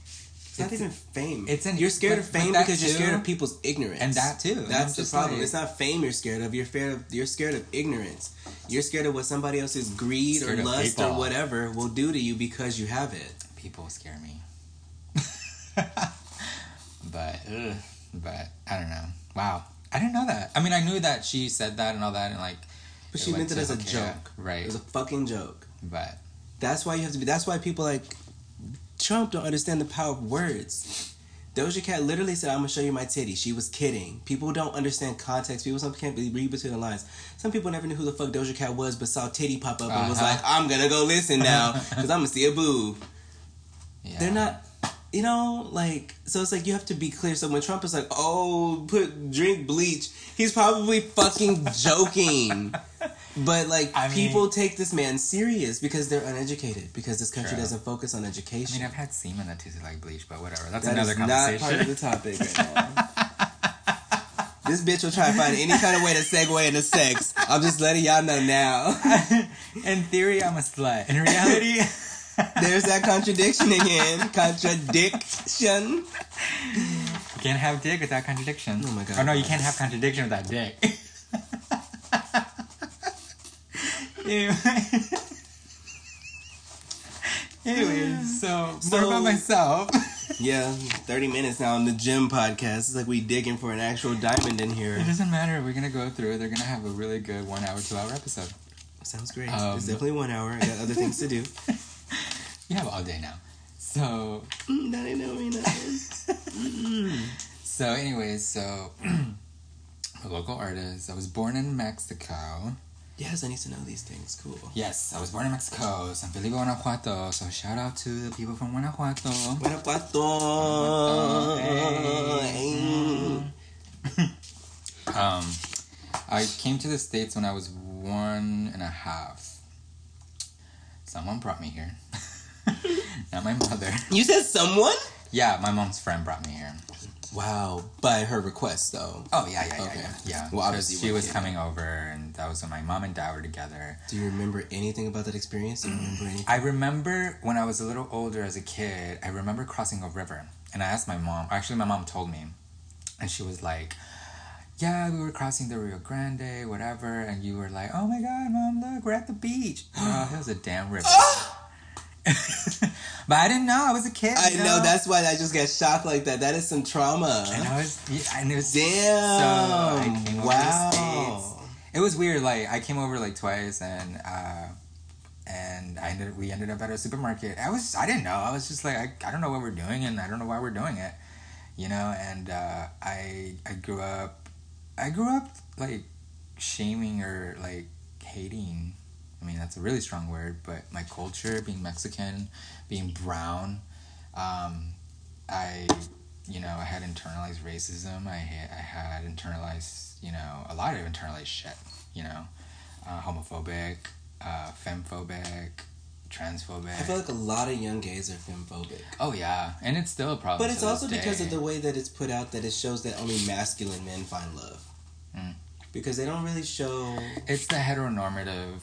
Speaker 2: It's, not even fame.
Speaker 1: It's an,
Speaker 2: you're scared but, of fame because too, you're scared of people's ignorance,
Speaker 1: and that too.
Speaker 2: That's the problem. Like, it's not fame you're scared of. You're scared of. You're scared of ignorance. You're scared of what somebody else's greed or lust or whatever will do to you because you have it.
Speaker 1: People scare me. but, ugh, but I don't know. Wow. I didn't know that. I mean, I knew that she said that and all that, and like.
Speaker 2: But she meant it as a joke,
Speaker 1: right?
Speaker 2: It was a fucking joke.
Speaker 1: But
Speaker 2: That's why you have to be. That's why people like Trump don't understand the power of words. Doja Cat literally said, "I'm gonna show you my titty." She was kidding. People don't understand context. People some can't read between the lines. Some people never knew who the fuck Doja Cat was, but saw titty pop up uh-huh. and was uh-huh. like, "I'm gonna go listen now because I'm gonna see a boob." Yeah. They're not, you know, like so. It's like you have to be clear. So when Trump is like, "Oh, put drink bleach," he's probably fucking joking. But like I people mean, take this man serious because they're uneducated because this country true. doesn't focus on education.
Speaker 1: I mean, I've had semen that tasted like bleach, but whatever. That's that another conversation. Not part of the topic right
Speaker 2: now. this bitch will try to find any kind of way to segue into sex. I'm just letting y'all know now.
Speaker 1: In theory, I'm a slut. In reality.
Speaker 2: There's that contradiction again. Contradiction.
Speaker 1: You can't have dick without contradiction. Oh my god. Oh no, you can't have contradiction without dick. Anyway. Anyways, so, so more about myself.
Speaker 2: yeah, 30 minutes now on the gym podcast. It's like we digging for an actual diamond in here.
Speaker 1: It doesn't matter. We're going to go through. They're going to have a really good one hour, two hour episode.
Speaker 2: Sounds great. Um, it's definitely one hour. I got other things to do.
Speaker 1: you have all day now. So. Mm, that ain't know me nothing. so, anyways, so. a local artist. I was born in Mexico.
Speaker 2: Yes, I need to know these things. Cool.
Speaker 1: Yes, I was born in Mexico, San Felipe, Guanajuato. So shout out to the people from Guanajuato. Guanajuato. um, I came to the states when I was one and a half. Someone brought me here. Not my mother.
Speaker 2: You said someone?
Speaker 1: Yeah, my mom's friend brought me here.
Speaker 2: Wow, by her request though.
Speaker 1: Oh yeah, yeah, okay. yeah, yeah. Well, obviously she was coming over, and that was when my mom and dad were together.
Speaker 2: Do you remember anything about that experience? Do you remember anything?
Speaker 1: I remember when I was a little older as a kid. I remember crossing a river, and I asked my mom. Actually, my mom told me, and she was like, "Yeah, we were crossing the Rio Grande, whatever," and you were like, "Oh my God, mom, look, we're at the beach." oh, it was a damn river. but I didn't know. I was a kid.
Speaker 2: I know? know? that's why I just get shocked like that. That is some trauma.
Speaker 1: And I was, it was
Speaker 2: damn. So wow.
Speaker 1: It was weird. Like I came over like twice, and uh, and I ended. We ended up at a supermarket. I was. I didn't know. I was just like, I, I don't know what we're doing, and I don't know why we're doing it. You know. And uh, I I grew up. I grew up like shaming or like hating I mean, that's a really strong word, but my culture, being Mexican, being brown, um, I, you know, I had internalized racism. I had, I had internalized, you know, a lot of internalized shit, you know, uh, homophobic, uh, femphobic, transphobic. I
Speaker 2: feel like a lot of young gays are femphobic.
Speaker 1: Oh yeah, and it's still a problem.
Speaker 2: But it's also because of the way that it's put out that it shows that only masculine men find love. Mm. Because they don't really show.
Speaker 1: It's the heteronormative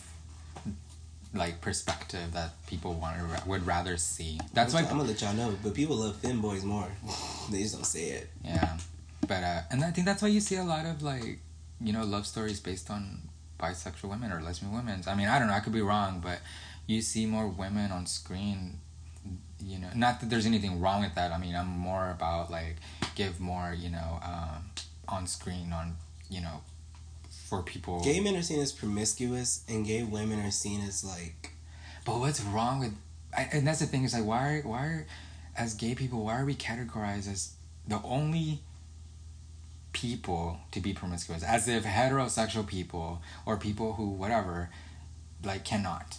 Speaker 1: like perspective that people want to would rather see. That's
Speaker 2: why I'm gonna let y'all know, but people love femboys more. they just don't say it.
Speaker 1: Yeah, but uh, and I think that's why you see a lot of like you know love stories based on bisexual women or lesbian women. I mean, I don't know. I could be wrong, but you see more women on screen. You know, not that there's anything wrong with that. I mean, I'm more about like give more. You know, um, on screen on you know for people.
Speaker 2: Gay men are seen as promiscuous, and gay women are seen as like.
Speaker 1: But what's wrong with, I, and that's the thing is like why are, why are, as gay people why are we categorized as the only people to be promiscuous as if heterosexual people or people who whatever like cannot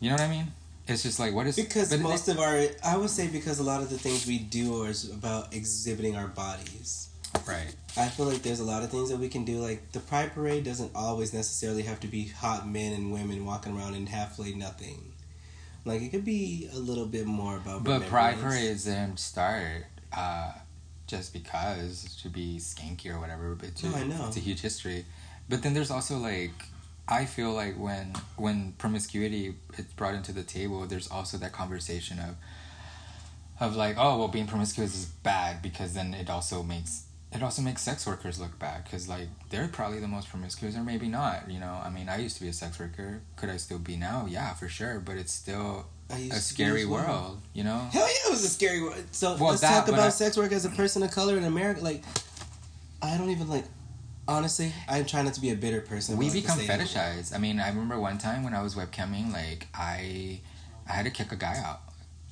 Speaker 1: you know what i mean it's just like what is
Speaker 2: because most of our i would say because a lot of the things we do is about exhibiting our bodies
Speaker 1: Right.
Speaker 2: I feel like there's a lot of things that we can do. Like the Pride Parade doesn't always necessarily have to be hot men and women walking around in halfway nothing. Like it could be a little bit more about.
Speaker 1: But Pride Parades didn't start uh, just because to be skanky or whatever. But to, oh, I know it's a huge history. But then there's also like I feel like when when promiscuity is brought into the table, there's also that conversation of of like, oh well, being promiscuous is bad because then it also makes it also makes sex workers look bad because like they're probably the most promiscuous or maybe not you know? I mean i used to be a sex worker. Could i still be now? Yeah for sure but it's still a scary world you know?
Speaker 2: Hell yeah it was a scary world so well, let's that, talk about I, sex work as a person of color in america like i don't even like honestly i'm trying not to be a bitter person
Speaker 1: we become fetishized. I mean i remember one time when i was webcamming like i I had to kick a guy out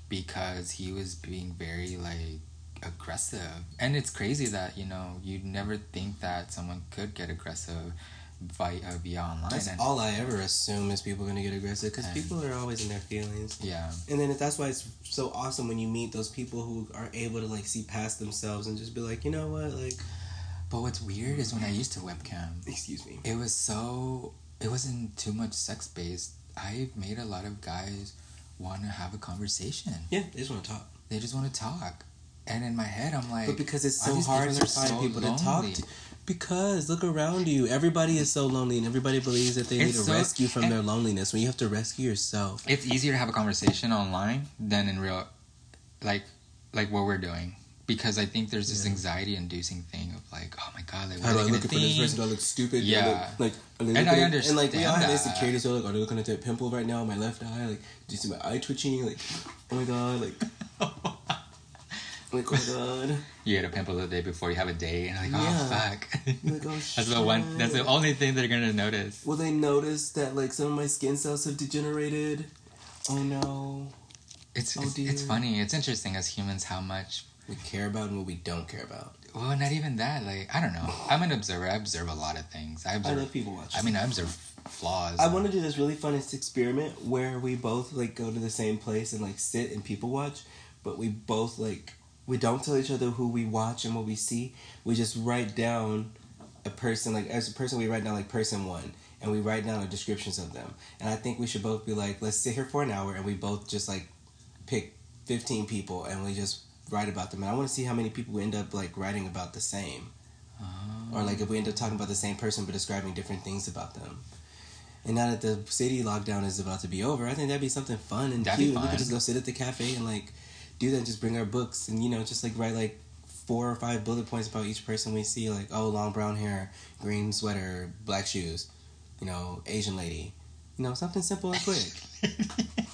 Speaker 1: because he was being very like aggressive. And it's crazy that, you know, you'd never think that someone could get aggressive via, via online.
Speaker 2: That's
Speaker 1: and,
Speaker 2: all I ever assume is people are going to get aggressive because people are always in their feelings.
Speaker 1: Yeah.
Speaker 2: And then that's why it's so awesome when you meet those people who are able to like see past themselves and just be like, you know what, like.
Speaker 1: But what's weird is when I used to webcam.
Speaker 2: Excuse me.
Speaker 1: It was so. It wasn't too much sex based. I made a lot of guys want to have a conversation.
Speaker 2: Yeah, they just want to talk.
Speaker 1: They just want to talk. And in my head, I'm like,
Speaker 2: but because it's so hard to find so people lonely. to talk to. Because look around you, everybody is so lonely, and everybody believes that they it's need a so, rescue from their loneliness. When you have to rescue yourself,
Speaker 1: it's easier to have a conversation online than in real, like, like what we're doing. Because I think there's this yeah. anxiety-inducing thing of like, oh my god, like,
Speaker 2: how do I look for this person? Do I look stupid?
Speaker 1: Yeah,
Speaker 2: look, like,
Speaker 1: and I understand.
Speaker 2: And like, we all have insecurities. So like, are they looking at that pimple right now on my left eye? Like, do you see my eye twitching? Like, oh my god, like. Like, oh god.
Speaker 1: You get a pimple the day before you have a date, and like, oh, yeah. oh fuck. Like, oh, that's the one. That's the only thing they're gonna notice.
Speaker 2: Will they notice that like some of my skin cells have degenerated? Oh no.
Speaker 1: It's oh, it's, it's funny. It's interesting as humans how much
Speaker 2: we care about and what we don't care about.
Speaker 1: Well, not even that. Like I don't know. I'm an observer. I observe a lot of things. I observe.
Speaker 2: I love people watching.
Speaker 1: I mean, I observe flaws.
Speaker 2: I want to do this really fun experiment where we both like go to the same place and like sit and people watch, but we both like we don't tell each other who we watch and what we see. We just write down a person like as a person we write down like person one and we write down the descriptions of them. And I think we should both be like, let's sit here for an hour and we both just like pick fifteen people and we just write about them. And I want to see how many people we end up like writing about the same. Oh. Or like if we end up talking about the same person but describing different things about them. And now that the city lockdown is about to be over, I think that'd be something fun and that'd cute. We could just go sit at the cafe and like do that. Just bring our books and you know just like write like four or five bullet points about each person we see. Like oh, long brown hair, green sweater, black shoes, you know, Asian lady. You know, something simple and quick.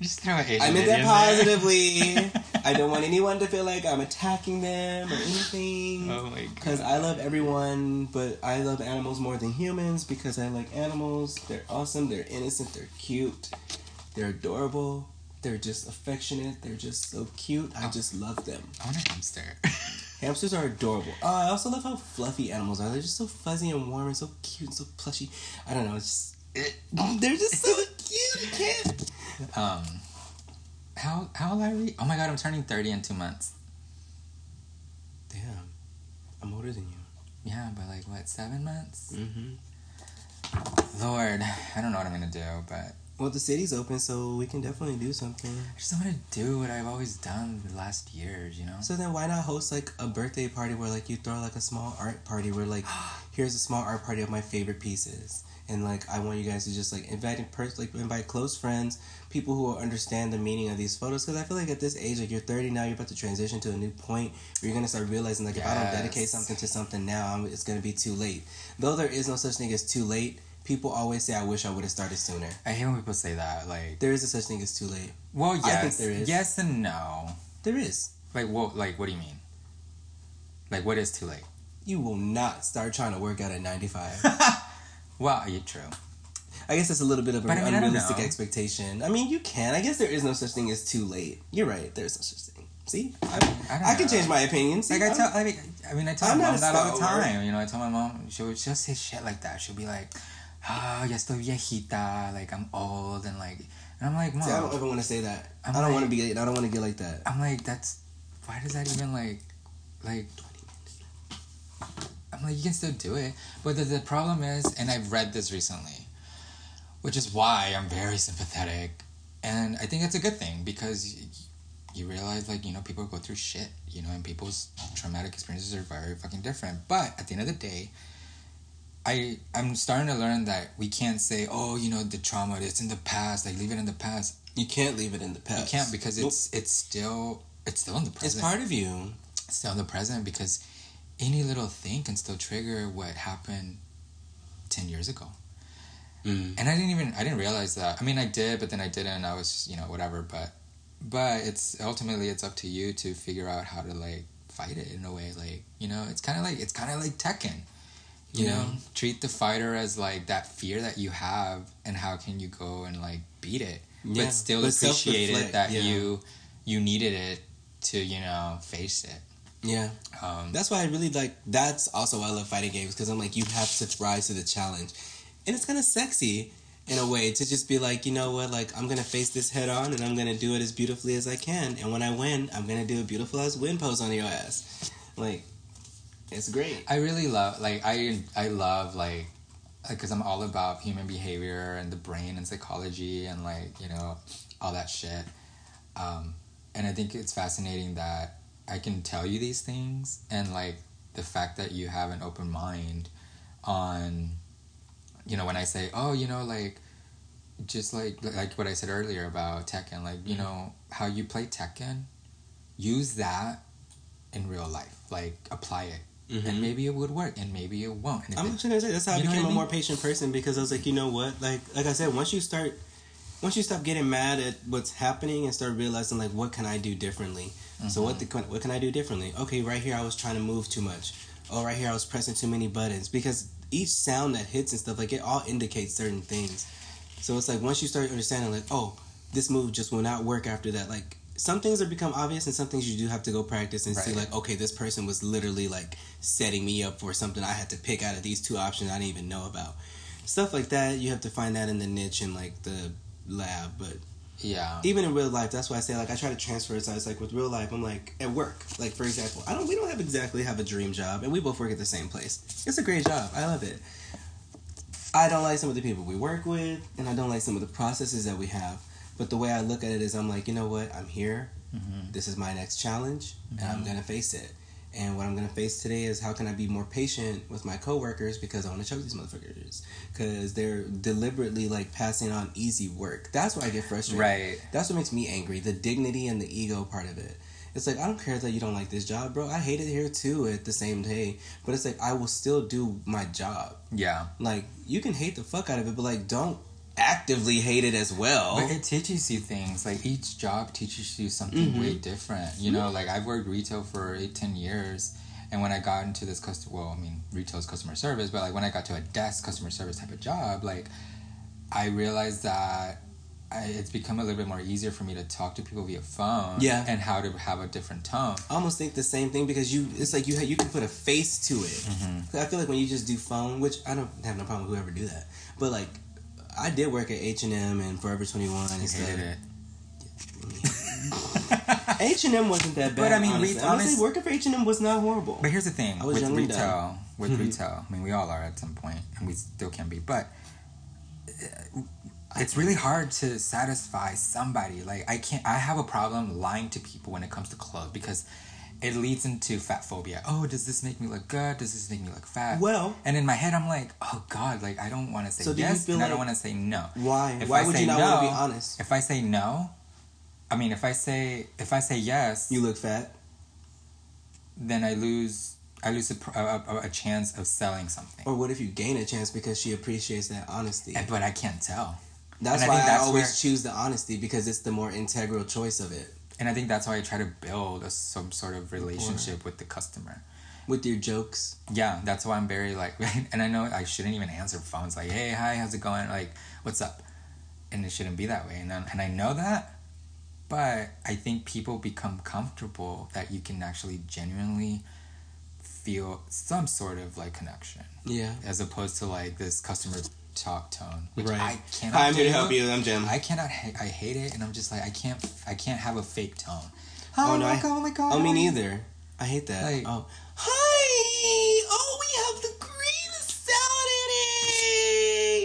Speaker 1: Just throw Asian
Speaker 2: I meant that positively. I don't want anyone to feel like I'm attacking them or anything.
Speaker 1: Oh my god.
Speaker 2: Because I love everyone, but I love animals more than humans because I like animals. They're awesome. They're innocent. They're cute. They're adorable. They're just affectionate. They're just so cute. I oh. just love them.
Speaker 1: I want a hamster.
Speaker 2: Hamsters are adorable. Oh, I also love how fluffy animals are. They're just so fuzzy and warm and so cute and so plushy. I don't know. It's just, they're just so cute. Kid.
Speaker 1: Um, how how old are we? Oh my god, I'm turning thirty in two months.
Speaker 2: Damn, I'm older than you.
Speaker 1: Yeah, by like what seven months?
Speaker 2: Mm-hmm.
Speaker 1: Lord, I don't know what I'm gonna do, but
Speaker 2: well, the city's open, so we can definitely do something.
Speaker 1: I just want to do what I've always done the last years, you know.
Speaker 2: So then, why not host like a birthday party where like you throw like a small art party where like here's a small art party of my favorite pieces, and like I want you guys to just like invite in person, like invite close friends, people who will understand the meaning of these photos. Because I feel like at this age, like you're 30 now, you're about to transition to a new point where you're gonna start realizing like yes. if I don't dedicate something to something now, I'm, it's gonna be too late. Though there is no such thing as too late people always say, "I wish I would have started sooner."
Speaker 1: I hate when people say that. Like
Speaker 2: there is a such thing as too late.
Speaker 1: Well, yes, I think there is. Yes and no.
Speaker 2: There is.
Speaker 1: Like what? Like what do you mean? Like what is too late?
Speaker 2: You will not start trying to work out at ninety five.
Speaker 1: well, you true.
Speaker 2: I guess it's a little bit of an I mean, unrealistic expectation. I mean, you can. I guess there is no such thing as too late. You're right. There's no such thing. See, I, I, I can change my opinion. See,
Speaker 1: like I tell, I mean, I mean, I tell I'm my mom that all the time. You know, I tell my mom she'll she'll say shit like that. She'll be like, ah, ya estoy viejita, like I'm old and like, and I'm like, Mom,
Speaker 2: See, I don't ever want to say that. I'm I do not want to be. I don't want to get like that.
Speaker 1: I'm like, that's why does that even like, like. I'm like, you can still do it, but the, the problem is, and I've read this recently, which is why I'm very sympathetic, and I think it's a good thing because you realize like you know people go through shit, you know, and people's traumatic experiences are very fucking different. But at the end of the day, I I'm starting to learn that we can't say, oh, you know, the trauma it's in the past, like leave it in the past.
Speaker 2: You can't leave it in the past.
Speaker 1: You can't because it's nope. it's still it's still in the present.
Speaker 2: It's part of you.
Speaker 1: It's still in the present because any little thing can still trigger what happened ten years ago. Mm. And I didn't even I didn't realize that. I mean, I did, but then I didn't. I was you know whatever. But but it's ultimately it's up to you to figure out how to like fight it in a way. Like you know, it's kind of like it's kind of like Tekken You yeah. know, treat the fighter as like that fear that you have, and how can you go and like beat it, yeah. but still but appreciate it that yeah. you you needed it to you know face it.
Speaker 2: Yeah, um, that's why I really like. That's also why I love fighting games because I'm like you have to rise to the challenge, and it's kind of sexy in a way to just be like, you know what, like I'm gonna face this head on and I'm gonna do it as beautifully as I can, and when I win, I'm gonna do a beautiful as win pose on your ass, like it's great.
Speaker 1: I really love like I I love like because I'm all about human behavior and the brain and psychology and like you know all that shit. Um, and I think it's fascinating that I can tell you these things and like the fact that you have an open mind on you know when I say oh you know like just like like what I said earlier about Tekken like you know how you play Tekken use that in real life like apply it Mm-hmm. and maybe it would work, and maybe it won't.
Speaker 2: I'm actually gonna say that's how I became a mean? more patient person because I was like, you know what, like like I said, once you start, once you stop getting mad at what's happening and start realizing like what can I do differently. Mm-hmm. So what the, what can I do differently? Okay, right here I was trying to move too much. Oh, right here I was pressing too many buttons because each sound that hits and stuff like it all indicates certain things. So it's like once you start understanding like, oh, this move just will not work after that. Like some things are become obvious and some things you do have to go practice and right. see like okay this person was literally like setting me up for something i had to pick out of these two options i didn't even know about. Stuff like that you have to find that in the niche and like the lab but
Speaker 1: yeah.
Speaker 2: even in real life that's why i say like i try to transfer it so it's like with real life i'm like at work. Like for example i don't we don't have exactly have a dream job and we both work at the same place. It's a great job. I love it. I don't like some of the people we work with and i don't like some of the processes that we have but the way I look at it is, I'm like, you know what? I'm here. Mm-hmm. This is my next challenge, mm-hmm. and I'm mm-hmm. gonna face it. And what I'm gonna face today is how can I be more patient with my coworkers because I want to choke these motherfuckers because they're deliberately like passing on easy work. That's why I get frustrated.
Speaker 1: Right.
Speaker 2: That's what makes me angry. The dignity and the ego part of it. It's like I don't care that you don't like this job, bro. I hate it here too at the same day. But it's like I will still do my job.
Speaker 1: Yeah.
Speaker 2: Like you can hate the fuck out of it, but like don't actively hate it as well.
Speaker 1: But it teaches you things. Like each job teaches you something mm-hmm. way different. You know, like I've worked retail for eight, ten years. And when I got into this customer, well, I mean, retail is customer service, but like when I got to a desk customer service type of job, like I realized that I, it's become a little bit more easier for me to talk to people via phone.
Speaker 2: Yeah.
Speaker 1: And how to have a different tone.
Speaker 2: I almost think the same thing because you, it's like you you can put a face to it. Mm-hmm. I feel like when you just do phone, which I don't have no problem with whoever do that, but like I did work at H and M and Forever Twenty One and stuff. H and M wasn't that bad. But I mean, honestly. Re- honestly working for H and M was not horrible.
Speaker 1: But here's the thing: with retail, with mm-hmm. retail, I mean, we all are at some point, and we still can be. But uh, it's really hard to satisfy somebody. Like I can't. I have a problem lying to people when it comes to clothes because it leads into fat phobia. Oh, does this make me look good? Does this make me look fat?
Speaker 2: Well,
Speaker 1: and in my head, I'm like, oh God, like I don't want to say so yes, and like, I don't want to say no.
Speaker 2: Why? If why I would you not no, want to be honest?
Speaker 1: If I say no, I mean, if I say if I say yes,
Speaker 2: you look fat.
Speaker 1: Then I lose. I lose a, a, a chance of selling something.
Speaker 2: Or what if you gain a chance because she appreciates that honesty?
Speaker 1: And, but I can't tell.
Speaker 2: That's and why I, I always where, choose the honesty because it's the more integral choice of it
Speaker 1: and I think that's why I try to build a, some sort of relationship with the customer.
Speaker 2: With your jokes.
Speaker 1: Yeah, that's why I'm very like, and I know I shouldn't even answer phones like, "Hey, hi, how's it going?" Like, "What's up?" And it shouldn't be that way, and then, and I know that, but I think people become comfortable that you can actually genuinely feel some sort of like connection.
Speaker 2: Yeah.
Speaker 1: As opposed to like this customer talk tone, which
Speaker 2: right.
Speaker 1: I cannot.
Speaker 2: Hi, I'm here to help you. I'm Jim.
Speaker 1: I cannot. I hate it, and I'm just like I can't. I can't have a fake tone.
Speaker 2: Hi, oh no! I, oh my god! Oh me neither. I hate that. Like, oh, hi! Oh, we have the greatest salad in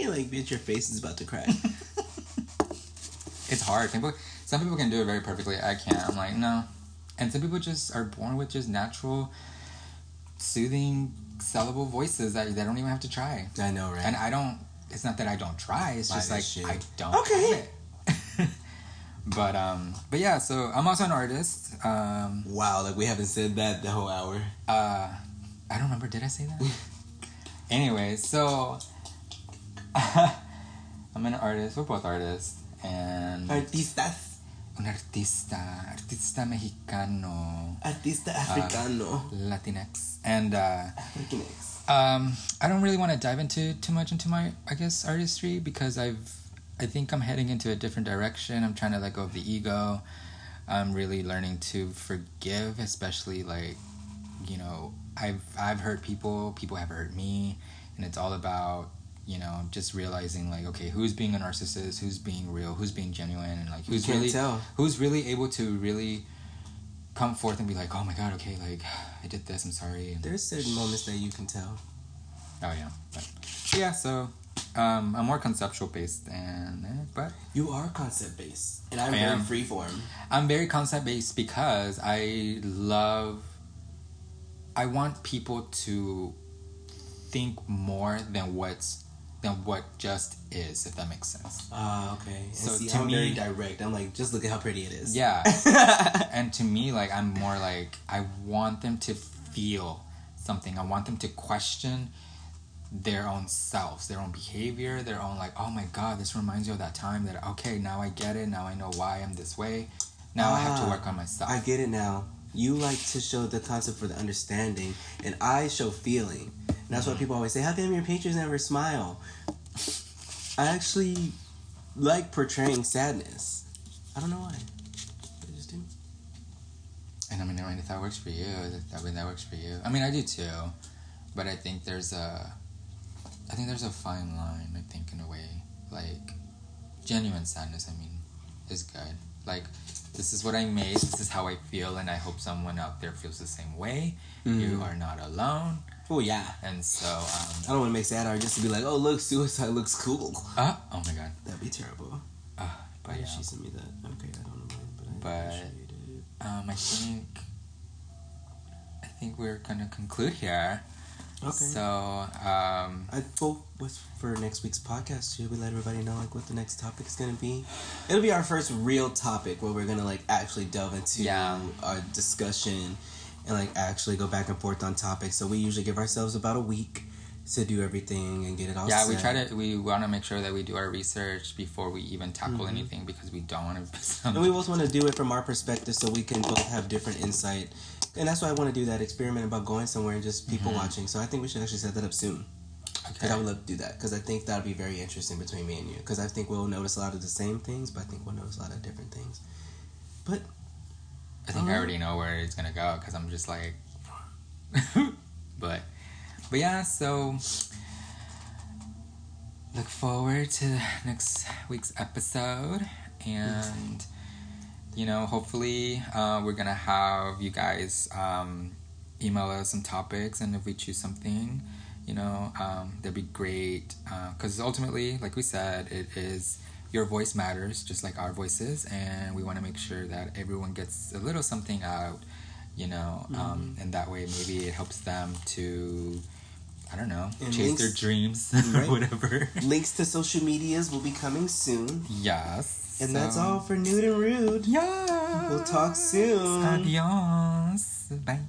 Speaker 2: it. Like, bitch, your face is about to crack.
Speaker 1: it's hard. People, some people can do it very perfectly. I can't. I'm like no, and some people just are born with just natural, soothing sellable voices that they don't even have to try.
Speaker 2: I know, right?
Speaker 1: And I don't it's not that I don't try. It's Buy just like shit. I don't
Speaker 2: okay.
Speaker 1: but um, but yeah. So I'm also an artist. Um,
Speaker 2: wow, like we haven't said that the whole hour.
Speaker 1: Uh, I don't remember. Did I say that? anyway, so I'm an artist. We're both artists, and
Speaker 2: artistas.
Speaker 1: un artista, artista mexicano,
Speaker 2: artista africano,
Speaker 1: uh, Latinx, and uh, Um, I don't really want to dive into too much into my, I guess, artistry because I've, I think I'm heading into a different direction. I'm trying to let go of the ego. I'm really learning to forgive, especially like, you know, I've I've hurt people, people have hurt me, and it's all about you know just realizing like okay who's being a narcissist who's being real who's being genuine and like who's really tell. who's really able to really come forth and be like oh my god okay like i did this i'm sorry and
Speaker 2: there's certain moments that you can tell
Speaker 1: oh yeah but yeah so um, I'm more conceptual based, and but
Speaker 2: you are concept based, and I'm I very freeform.
Speaker 1: I'm very concept based because I love. I want people to think more than what's than what just is, if that makes sense.
Speaker 2: Ah, uh, okay. And so see, to I'm me, very direct. I'm like, just look at how pretty it is.
Speaker 1: Yeah. and to me, like, I'm more like, I want them to feel something. I want them to question their own selves, their own behavior, their own like, oh my god, this reminds you of that time that okay, now I get it. Now I know why I'm this way. Now ah, I have to ah, work on myself.
Speaker 2: I get it now. You like to show the concept for the understanding, and I show feeling. And that's why people always say, How come your pictures never smile? I actually like portraying sadness. I don't know why. I just do.
Speaker 1: And I mean, I mean, if that works for you, that way that works for you. I mean, I do too, but I think there's a, I think there's a fine line. I think in a way, like, genuine sadness. I mean, is good. Like, this is what I made. This is how I feel, and I hope someone out there feels the same way. Mm. You are not alone.
Speaker 2: Oh yeah.
Speaker 1: And so um,
Speaker 2: I don't want to make sad art just to be like, oh look, suicide looks cool.
Speaker 1: Uh, oh my god.
Speaker 2: That'd be terrible.
Speaker 1: Uh, but yeah.
Speaker 2: She sent me that. Okay, I don't know mine,
Speaker 1: but I but, Um, I think I think we're gonna conclude here. Okay. So um,
Speaker 2: I well, with for next week's podcast, should we let everybody know like what the next topic is gonna be? It'll be our first real topic where we're gonna like actually delve into yeah. our discussion and like actually go back and forth on topics. So we usually give ourselves about a week to do everything and get it all.
Speaker 1: Yeah, set. we try to. We want to make sure that we do our research before we even tackle mm-hmm. anything because we don't want to.
Speaker 2: and we both want to do it from our perspective so we can both have different insight. And that's why I want to do that experiment about going somewhere and just people mm-hmm. watching. So I think we should actually set that up soon. Okay. I would love to do that because I think that'll be very interesting between me and you. Because I think we'll notice a lot of the same things, but I think we'll notice a lot of different things. But
Speaker 1: I think I uh-huh. already know where it's gonna go because I'm just like, but, but yeah. So look forward to next week's episode, and you know, hopefully, uh, we're gonna have you guys um, email us some topics, and if we choose something, you know, um, that'd be great. Because uh, ultimately, like we said, it is your voice matters just like our voices and we want to make sure that everyone gets a little something out you know mm-hmm. um, and that way maybe it helps them to i don't know and chase links, their dreams right. whatever
Speaker 2: links to social medias will be coming soon
Speaker 1: yes
Speaker 2: and so. that's all for nude and rude.
Speaker 1: Yeah.
Speaker 2: We'll talk soon.
Speaker 1: Adios. Bye